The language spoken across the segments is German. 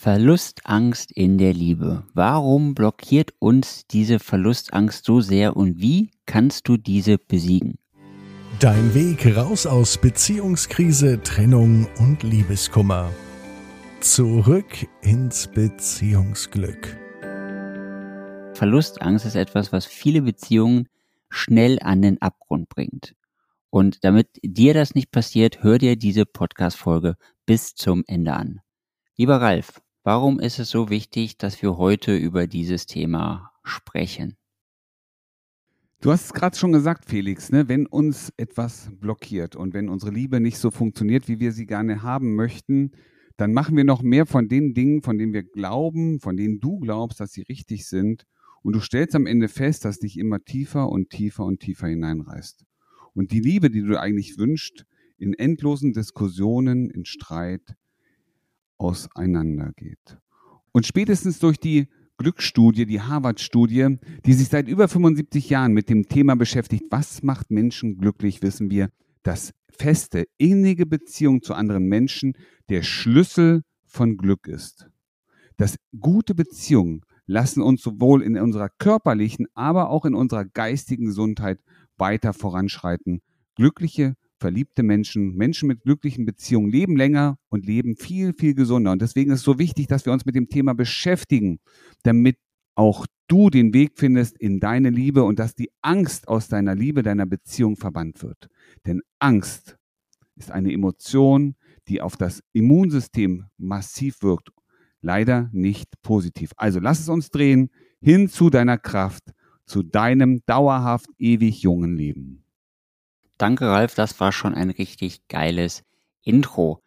Verlustangst in der Liebe. Warum blockiert uns diese Verlustangst so sehr und wie kannst du diese besiegen? Dein Weg raus aus Beziehungskrise, Trennung und Liebeskummer. Zurück ins Beziehungsglück. Verlustangst ist etwas, was viele Beziehungen schnell an den Abgrund bringt. Und damit dir das nicht passiert, hör dir diese Podcast-Folge bis zum Ende an. Lieber Ralf, Warum ist es so wichtig, dass wir heute über dieses Thema sprechen? Du hast es gerade schon gesagt, Felix, ne? wenn uns etwas blockiert und wenn unsere Liebe nicht so funktioniert, wie wir sie gerne haben möchten, dann machen wir noch mehr von den Dingen, von denen wir glauben, von denen du glaubst, dass sie richtig sind. Und du stellst am Ende fest, dass dich immer tiefer und tiefer und tiefer hineinreißt. Und die Liebe, die du eigentlich wünschst, in endlosen Diskussionen, in Streit, auseinandergeht. Und spätestens durch die Glücksstudie, die Harvard-Studie, die sich seit über 75 Jahren mit dem Thema beschäftigt, was macht Menschen glücklich, wissen wir, dass feste, innige Beziehung zu anderen Menschen der Schlüssel von Glück ist. Dass gute Beziehungen lassen uns sowohl in unserer körperlichen, aber auch in unserer geistigen Gesundheit weiter voranschreiten. Glückliche verliebte Menschen, Menschen mit glücklichen Beziehungen leben länger und leben viel, viel gesunder. Und deswegen ist es so wichtig, dass wir uns mit dem Thema beschäftigen, damit auch du den Weg findest in deine Liebe und dass die Angst aus deiner Liebe, deiner Beziehung verbannt wird. Denn Angst ist eine Emotion, die auf das Immunsystem massiv wirkt. Leider nicht positiv. Also lass es uns drehen hin zu deiner Kraft, zu deinem dauerhaft ewig jungen Leben. Danke, Ralf, das war schon ein richtig geiles Intro.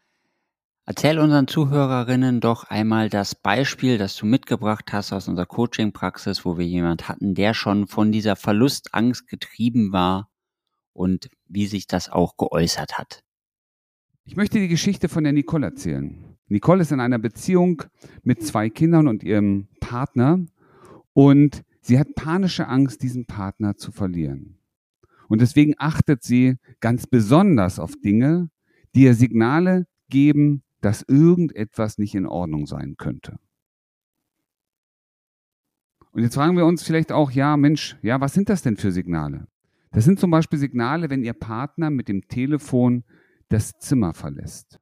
Erzähl unseren Zuhörerinnen doch einmal das Beispiel, das du mitgebracht hast aus unserer Coaching-Praxis, wo wir jemand hatten, der schon von dieser Verlustangst getrieben war und wie sich das auch geäußert hat. Ich möchte die Geschichte von der Nicole erzählen. Nicole ist in einer Beziehung mit zwei Kindern und ihrem Partner und sie hat panische Angst, diesen Partner zu verlieren. Und deswegen achtet sie ganz besonders auf Dinge, die ihr Signale geben, dass irgendetwas nicht in Ordnung sein könnte. Und jetzt fragen wir uns vielleicht auch, ja, Mensch, ja, was sind das denn für Signale? Das sind zum Beispiel Signale, wenn Ihr Partner mit dem Telefon das Zimmer verlässt.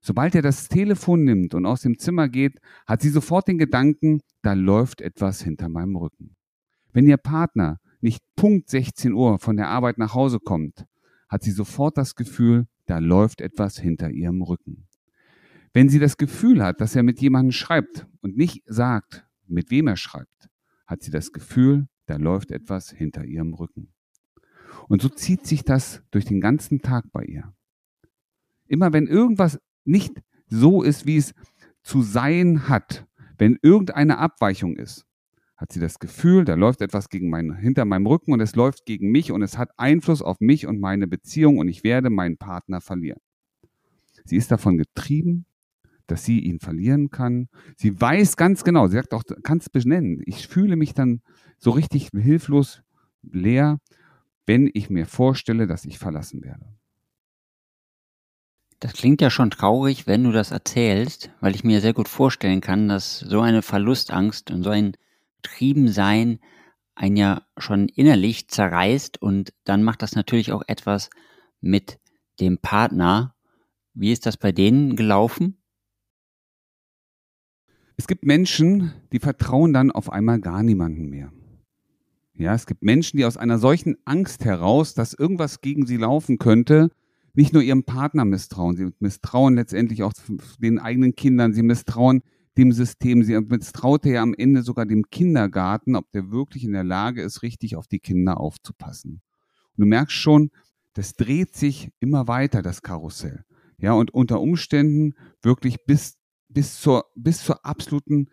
Sobald er das Telefon nimmt und aus dem Zimmer geht, hat sie sofort den Gedanken, da läuft etwas hinter meinem Rücken. Wenn Ihr Partner nicht Punkt 16 Uhr von der Arbeit nach Hause kommt, hat sie sofort das Gefühl, da läuft etwas hinter ihrem Rücken. Wenn sie das Gefühl hat, dass er mit jemandem schreibt und nicht sagt, mit wem er schreibt, hat sie das Gefühl, da läuft etwas hinter ihrem Rücken. Und so zieht sich das durch den ganzen Tag bei ihr. Immer wenn irgendwas nicht so ist, wie es zu sein hat, wenn irgendeine Abweichung ist, hat sie das Gefühl, da läuft etwas gegen mein, hinter meinem Rücken und es läuft gegen mich und es hat Einfluss auf mich und meine Beziehung und ich werde meinen Partner verlieren. Sie ist davon getrieben, dass sie ihn verlieren kann. Sie weiß ganz genau, sie sagt auch, kannst benennen, ich fühle mich dann so richtig hilflos, leer, wenn ich mir vorstelle, dass ich verlassen werde. Das klingt ja schon traurig, wenn du das erzählst, weil ich mir sehr gut vorstellen kann, dass so eine Verlustangst und so ein Getriebensein ein ja schon innerlich zerreißt und dann macht das natürlich auch etwas mit dem Partner. Wie ist das bei denen gelaufen? Es gibt Menschen, die vertrauen dann auf einmal gar niemanden mehr. Ja, es gibt Menschen, die aus einer solchen Angst heraus, dass irgendwas gegen sie laufen könnte, nicht nur ihrem Partner misstrauen, sie misstrauen letztendlich auch den eigenen Kindern, sie misstrauen dem System. Sie misstraute ja am Ende sogar dem Kindergarten, ob der wirklich in der Lage ist, richtig auf die Kinder aufzupassen. Und du merkst schon, das dreht sich immer weiter, das Karussell. Ja, und unter Umständen wirklich bis, bis zur, bis zur absoluten,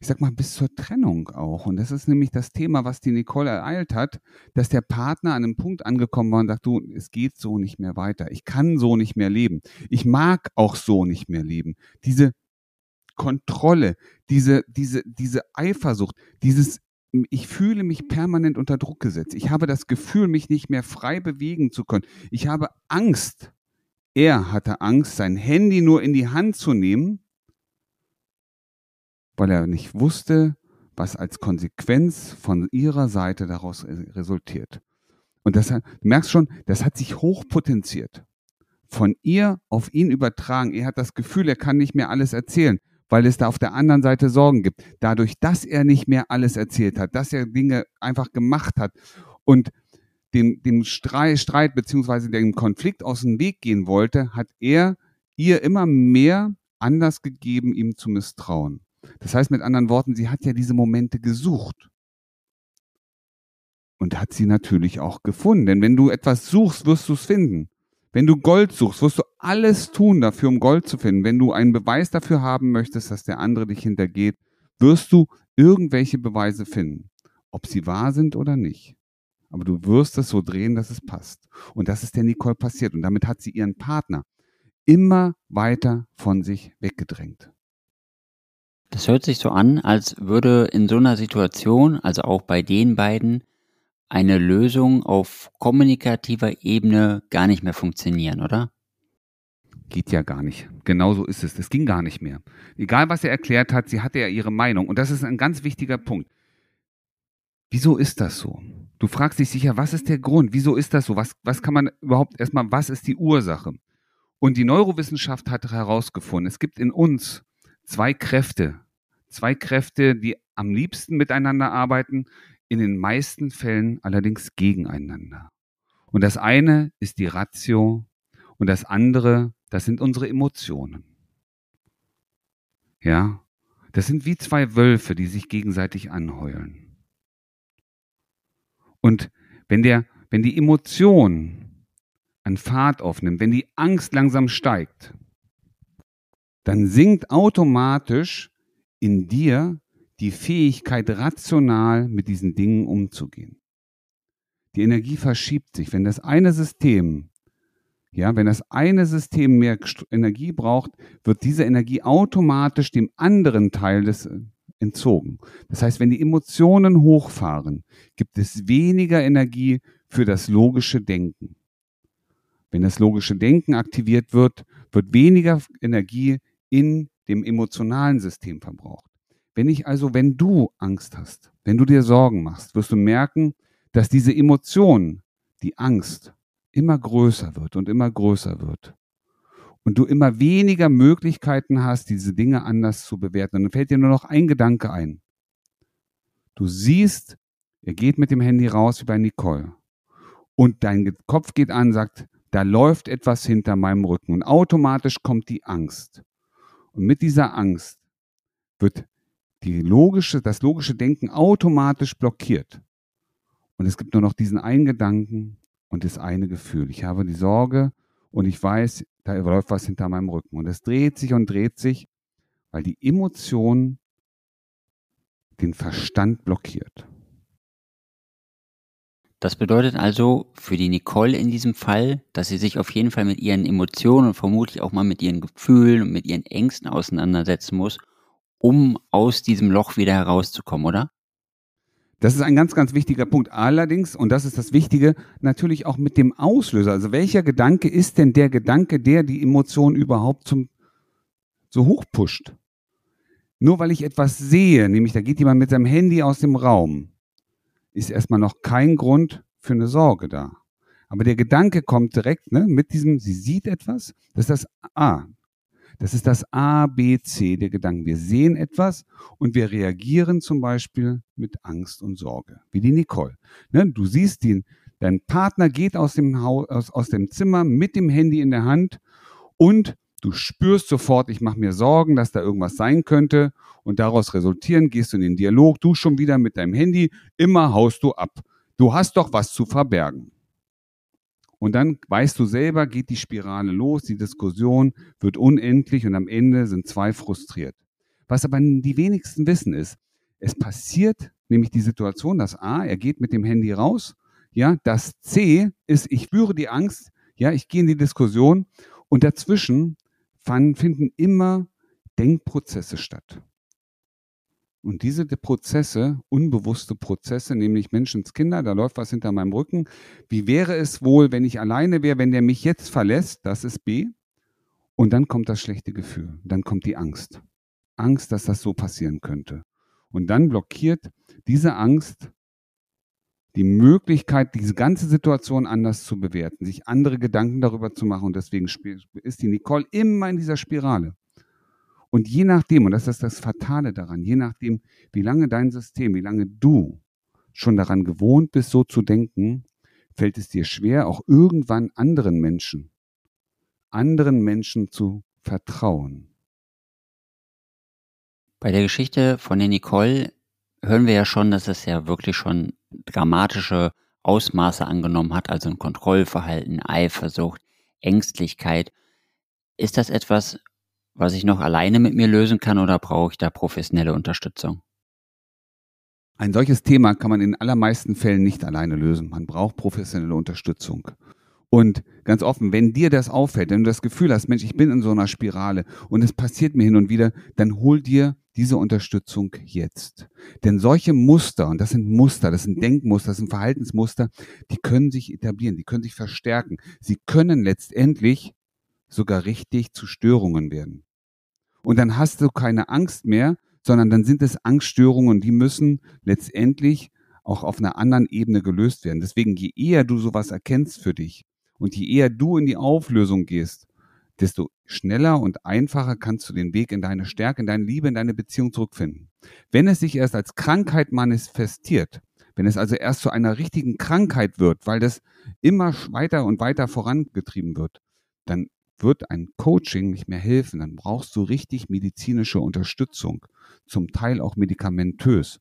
ich sag mal, bis zur Trennung auch. Und das ist nämlich das Thema, was die Nicole ereilt hat, dass der Partner an einem Punkt angekommen war und sagt, du, es geht so nicht mehr weiter. Ich kann so nicht mehr leben. Ich mag auch so nicht mehr leben. Diese Kontrolle, diese, diese, diese Eifersucht, dieses ich fühle mich permanent unter Druck gesetzt. Ich habe das Gefühl, mich nicht mehr frei bewegen zu können. Ich habe Angst. Er hatte Angst, sein Handy nur in die Hand zu nehmen weil er nicht wusste, was als Konsequenz von ihrer Seite daraus resultiert. Und das, du merkst schon, das hat sich hochpotenziert. Von ihr auf ihn übertragen. Er hat das Gefühl, er kann nicht mehr alles erzählen, weil es da auf der anderen Seite Sorgen gibt. Dadurch, dass er nicht mehr alles erzählt hat, dass er Dinge einfach gemacht hat und dem, dem Streit, beziehungsweise dem Konflikt aus dem Weg gehen wollte, hat er ihr immer mehr Anlass gegeben, ihm zu misstrauen. Das heißt mit anderen Worten, sie hat ja diese Momente gesucht. Und hat sie natürlich auch gefunden. Denn wenn du etwas suchst, wirst du es finden. Wenn du Gold suchst, wirst du alles tun dafür, um Gold zu finden. Wenn du einen Beweis dafür haben möchtest, dass der andere dich hintergeht, wirst du irgendwelche Beweise finden. Ob sie wahr sind oder nicht. Aber du wirst es so drehen, dass es passt. Und das ist der Nicole passiert. Und damit hat sie ihren Partner immer weiter von sich weggedrängt. Das hört sich so an, als würde in so einer Situation, also auch bei den beiden, eine Lösung auf kommunikativer Ebene gar nicht mehr funktionieren, oder? Geht ja gar nicht. Genauso ist es. Es ging gar nicht mehr. Egal, was er erklärt hat, sie hatte ja ihre Meinung. Und das ist ein ganz wichtiger Punkt. Wieso ist das so? Du fragst dich sicher, was ist der Grund? Wieso ist das so? Was, was kann man überhaupt erstmal, was ist die Ursache? Und die Neurowissenschaft hat herausgefunden, es gibt in uns zwei Kräfte, zwei Kräfte, die am liebsten miteinander arbeiten, in den meisten Fällen allerdings gegeneinander. Und das eine ist die Ratio und das andere, das sind unsere Emotionen. Ja, das sind wie zwei Wölfe, die sich gegenseitig anheulen. Und wenn der, wenn die Emotion an Fahrt aufnimmt, wenn die Angst langsam steigt, dann sinkt automatisch in dir die Fähigkeit, rational mit diesen Dingen umzugehen. Die Energie verschiebt sich. Wenn das eine System, ja, wenn das eine System mehr Energie braucht, wird diese Energie automatisch dem anderen Teil des äh, entzogen. Das heißt, wenn die Emotionen hochfahren, gibt es weniger Energie für das logische Denken. Wenn das logische Denken aktiviert wird, wird weniger Energie in dem emotionalen System verbraucht. Wenn ich also, wenn du Angst hast, wenn du dir Sorgen machst, wirst du merken, dass diese Emotion, die Angst, immer größer wird und immer größer wird. Und du immer weniger Möglichkeiten hast, diese Dinge anders zu bewerten. Und dann fällt dir nur noch ein Gedanke ein. Du siehst, er geht mit dem Handy raus wie bei Nicole. Und dein Kopf geht an, sagt, da läuft etwas hinter meinem Rücken. Und automatisch kommt die Angst. Und mit dieser Angst wird die logische, das logische Denken automatisch blockiert. Und es gibt nur noch diesen einen Gedanken und das eine Gefühl. Ich habe die Sorge und ich weiß, da läuft was hinter meinem Rücken. Und es dreht sich und dreht sich, weil die Emotion den Verstand blockiert. Das bedeutet also für die Nicole in diesem Fall, dass sie sich auf jeden Fall mit ihren Emotionen und vermutlich auch mal mit ihren Gefühlen und mit ihren Ängsten auseinandersetzen muss, um aus diesem Loch wieder herauszukommen, oder? Das ist ein ganz, ganz wichtiger Punkt. Allerdings, und das ist das Wichtige, natürlich auch mit dem Auslöser. Also welcher Gedanke ist denn der Gedanke, der die Emotion überhaupt zum, so hoch pusht? Nur weil ich etwas sehe, nämlich da geht jemand mit seinem Handy aus dem Raum, ist erstmal noch kein Grund für eine Sorge da. Aber der Gedanke kommt direkt ne, mit diesem, sie sieht etwas, das ist das A. Das ist das A, B, C der Gedanken. Wir sehen etwas und wir reagieren zum Beispiel mit Angst und Sorge, wie die Nicole. Ne, du siehst den, dein Partner geht aus dem, Haus, aus, aus dem Zimmer mit dem Handy in der Hand und du spürst sofort, ich mache mir Sorgen, dass da irgendwas sein könnte und daraus resultieren, gehst du in den Dialog, du schon wieder mit deinem Handy, immer haust du ab. Du hast doch was zu verbergen. Und dann weißt du selber, geht die Spirale los, die Diskussion wird unendlich und am Ende sind zwei frustriert. Was aber die wenigsten wissen ist, es passiert nämlich die Situation, dass A, er geht mit dem Handy raus, ja, das C ist, ich spüre die Angst, ja, ich gehe in die Diskussion und dazwischen finden immer Denkprozesse statt. Und diese Prozesse, unbewusste Prozesse, nämlich Menschenskinder, da läuft was hinter meinem Rücken. Wie wäre es wohl, wenn ich alleine wäre, wenn der mich jetzt verlässt? Das ist B. Und dann kommt das schlechte Gefühl, dann kommt die Angst. Angst, dass das so passieren könnte. Und dann blockiert diese Angst die Möglichkeit, diese ganze Situation anders zu bewerten, sich andere Gedanken darüber zu machen. Und deswegen ist die Nicole immer in dieser Spirale. Und je nachdem, und das ist das Fatale daran, je nachdem, wie lange dein System, wie lange du schon daran gewohnt bist, so zu denken, fällt es dir schwer, auch irgendwann anderen Menschen, anderen Menschen zu vertrauen. Bei der Geschichte von der Nicole hören wir ja schon, dass es ja wirklich schon dramatische Ausmaße angenommen hat, also ein Kontrollverhalten, Eifersucht, Ängstlichkeit. Ist das etwas, was ich noch alleine mit mir lösen kann oder brauche ich da professionelle Unterstützung? Ein solches Thema kann man in allermeisten Fällen nicht alleine lösen. Man braucht professionelle Unterstützung. Und ganz offen, wenn dir das auffällt, wenn du das Gefühl hast, Mensch, ich bin in so einer Spirale und es passiert mir hin und wieder, dann hol dir diese Unterstützung jetzt. Denn solche Muster, und das sind Muster, das sind Denkmuster, das sind Verhaltensmuster, die können sich etablieren, die können sich verstärken. Sie können letztendlich sogar richtig zu Störungen werden. Und dann hast du keine Angst mehr, sondern dann sind es Angststörungen, die müssen letztendlich auch auf einer anderen Ebene gelöst werden. Deswegen, je eher du sowas erkennst für dich und je eher du in die Auflösung gehst, desto schneller und einfacher kannst du den Weg in deine Stärke, in deine Liebe, in deine Beziehung zurückfinden. Wenn es sich erst als Krankheit manifestiert, wenn es also erst zu einer richtigen Krankheit wird, weil das immer weiter und weiter vorangetrieben wird, dann wird ein Coaching nicht mehr helfen. Dann brauchst du richtig medizinische Unterstützung, zum Teil auch medikamentös.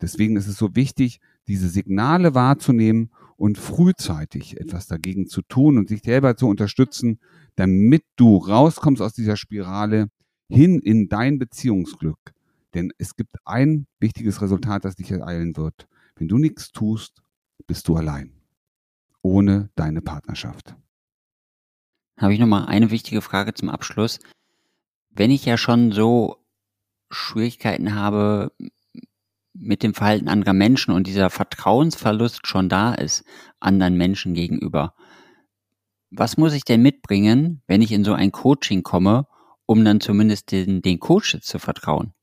Deswegen ist es so wichtig, diese Signale wahrzunehmen und frühzeitig etwas dagegen zu tun und sich selber zu unterstützen, damit du rauskommst aus dieser Spirale hin in dein Beziehungsglück. Denn es gibt ein wichtiges Resultat, das dich ereilen wird. Wenn du nichts tust, bist du allein. Ohne deine Partnerschaft habe ich nochmal eine wichtige Frage zum Abschluss. Wenn ich ja schon so Schwierigkeiten habe mit dem Verhalten anderer Menschen und dieser Vertrauensverlust schon da ist anderen Menschen gegenüber, was muss ich denn mitbringen, wenn ich in so ein Coaching komme, um dann zumindest den, den Coach zu vertrauen?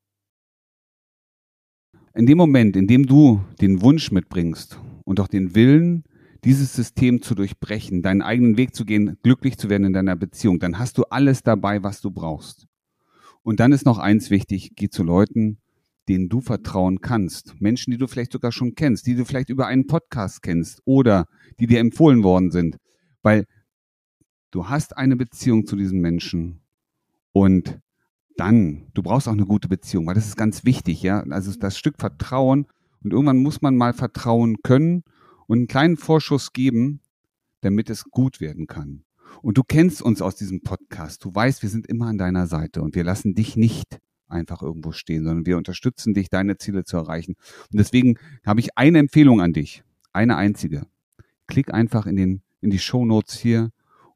In dem Moment, in dem du den Wunsch mitbringst und auch den Willen, dieses System zu durchbrechen, deinen eigenen Weg zu gehen, glücklich zu werden in deiner Beziehung, dann hast du alles dabei, was du brauchst. Und dann ist noch eins wichtig, geh zu Leuten, denen du vertrauen kannst. Menschen, die du vielleicht sogar schon kennst, die du vielleicht über einen Podcast kennst oder die dir empfohlen worden sind. Weil du hast eine Beziehung zu diesen Menschen und dann, du brauchst auch eine gute Beziehung, weil das ist ganz wichtig, ja. Also das Stück Vertrauen und irgendwann muss man mal vertrauen können und einen kleinen Vorschuss geben, damit es gut werden kann. Und du kennst uns aus diesem Podcast. Du weißt, wir sind immer an deiner Seite und wir lassen dich nicht einfach irgendwo stehen, sondern wir unterstützen dich, deine Ziele zu erreichen. Und deswegen habe ich eine Empfehlung an dich. Eine einzige. Klick einfach in den, in die Show Notes hier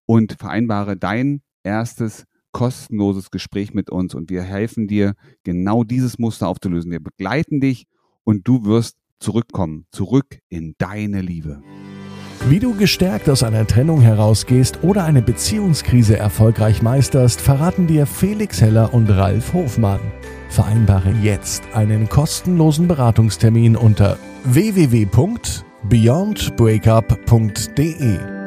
und vereinbare dein erstes kostenloses Gespräch mit uns und wir helfen dir, genau dieses Muster aufzulösen. Wir begleiten dich und du wirst zurückkommen, zurück in deine Liebe. Wie du gestärkt aus einer Trennung herausgehst oder eine Beziehungskrise erfolgreich meisterst, verraten dir Felix Heller und Ralf Hofmann. Vereinbare jetzt einen kostenlosen Beratungstermin unter www.beyondbreakup.de.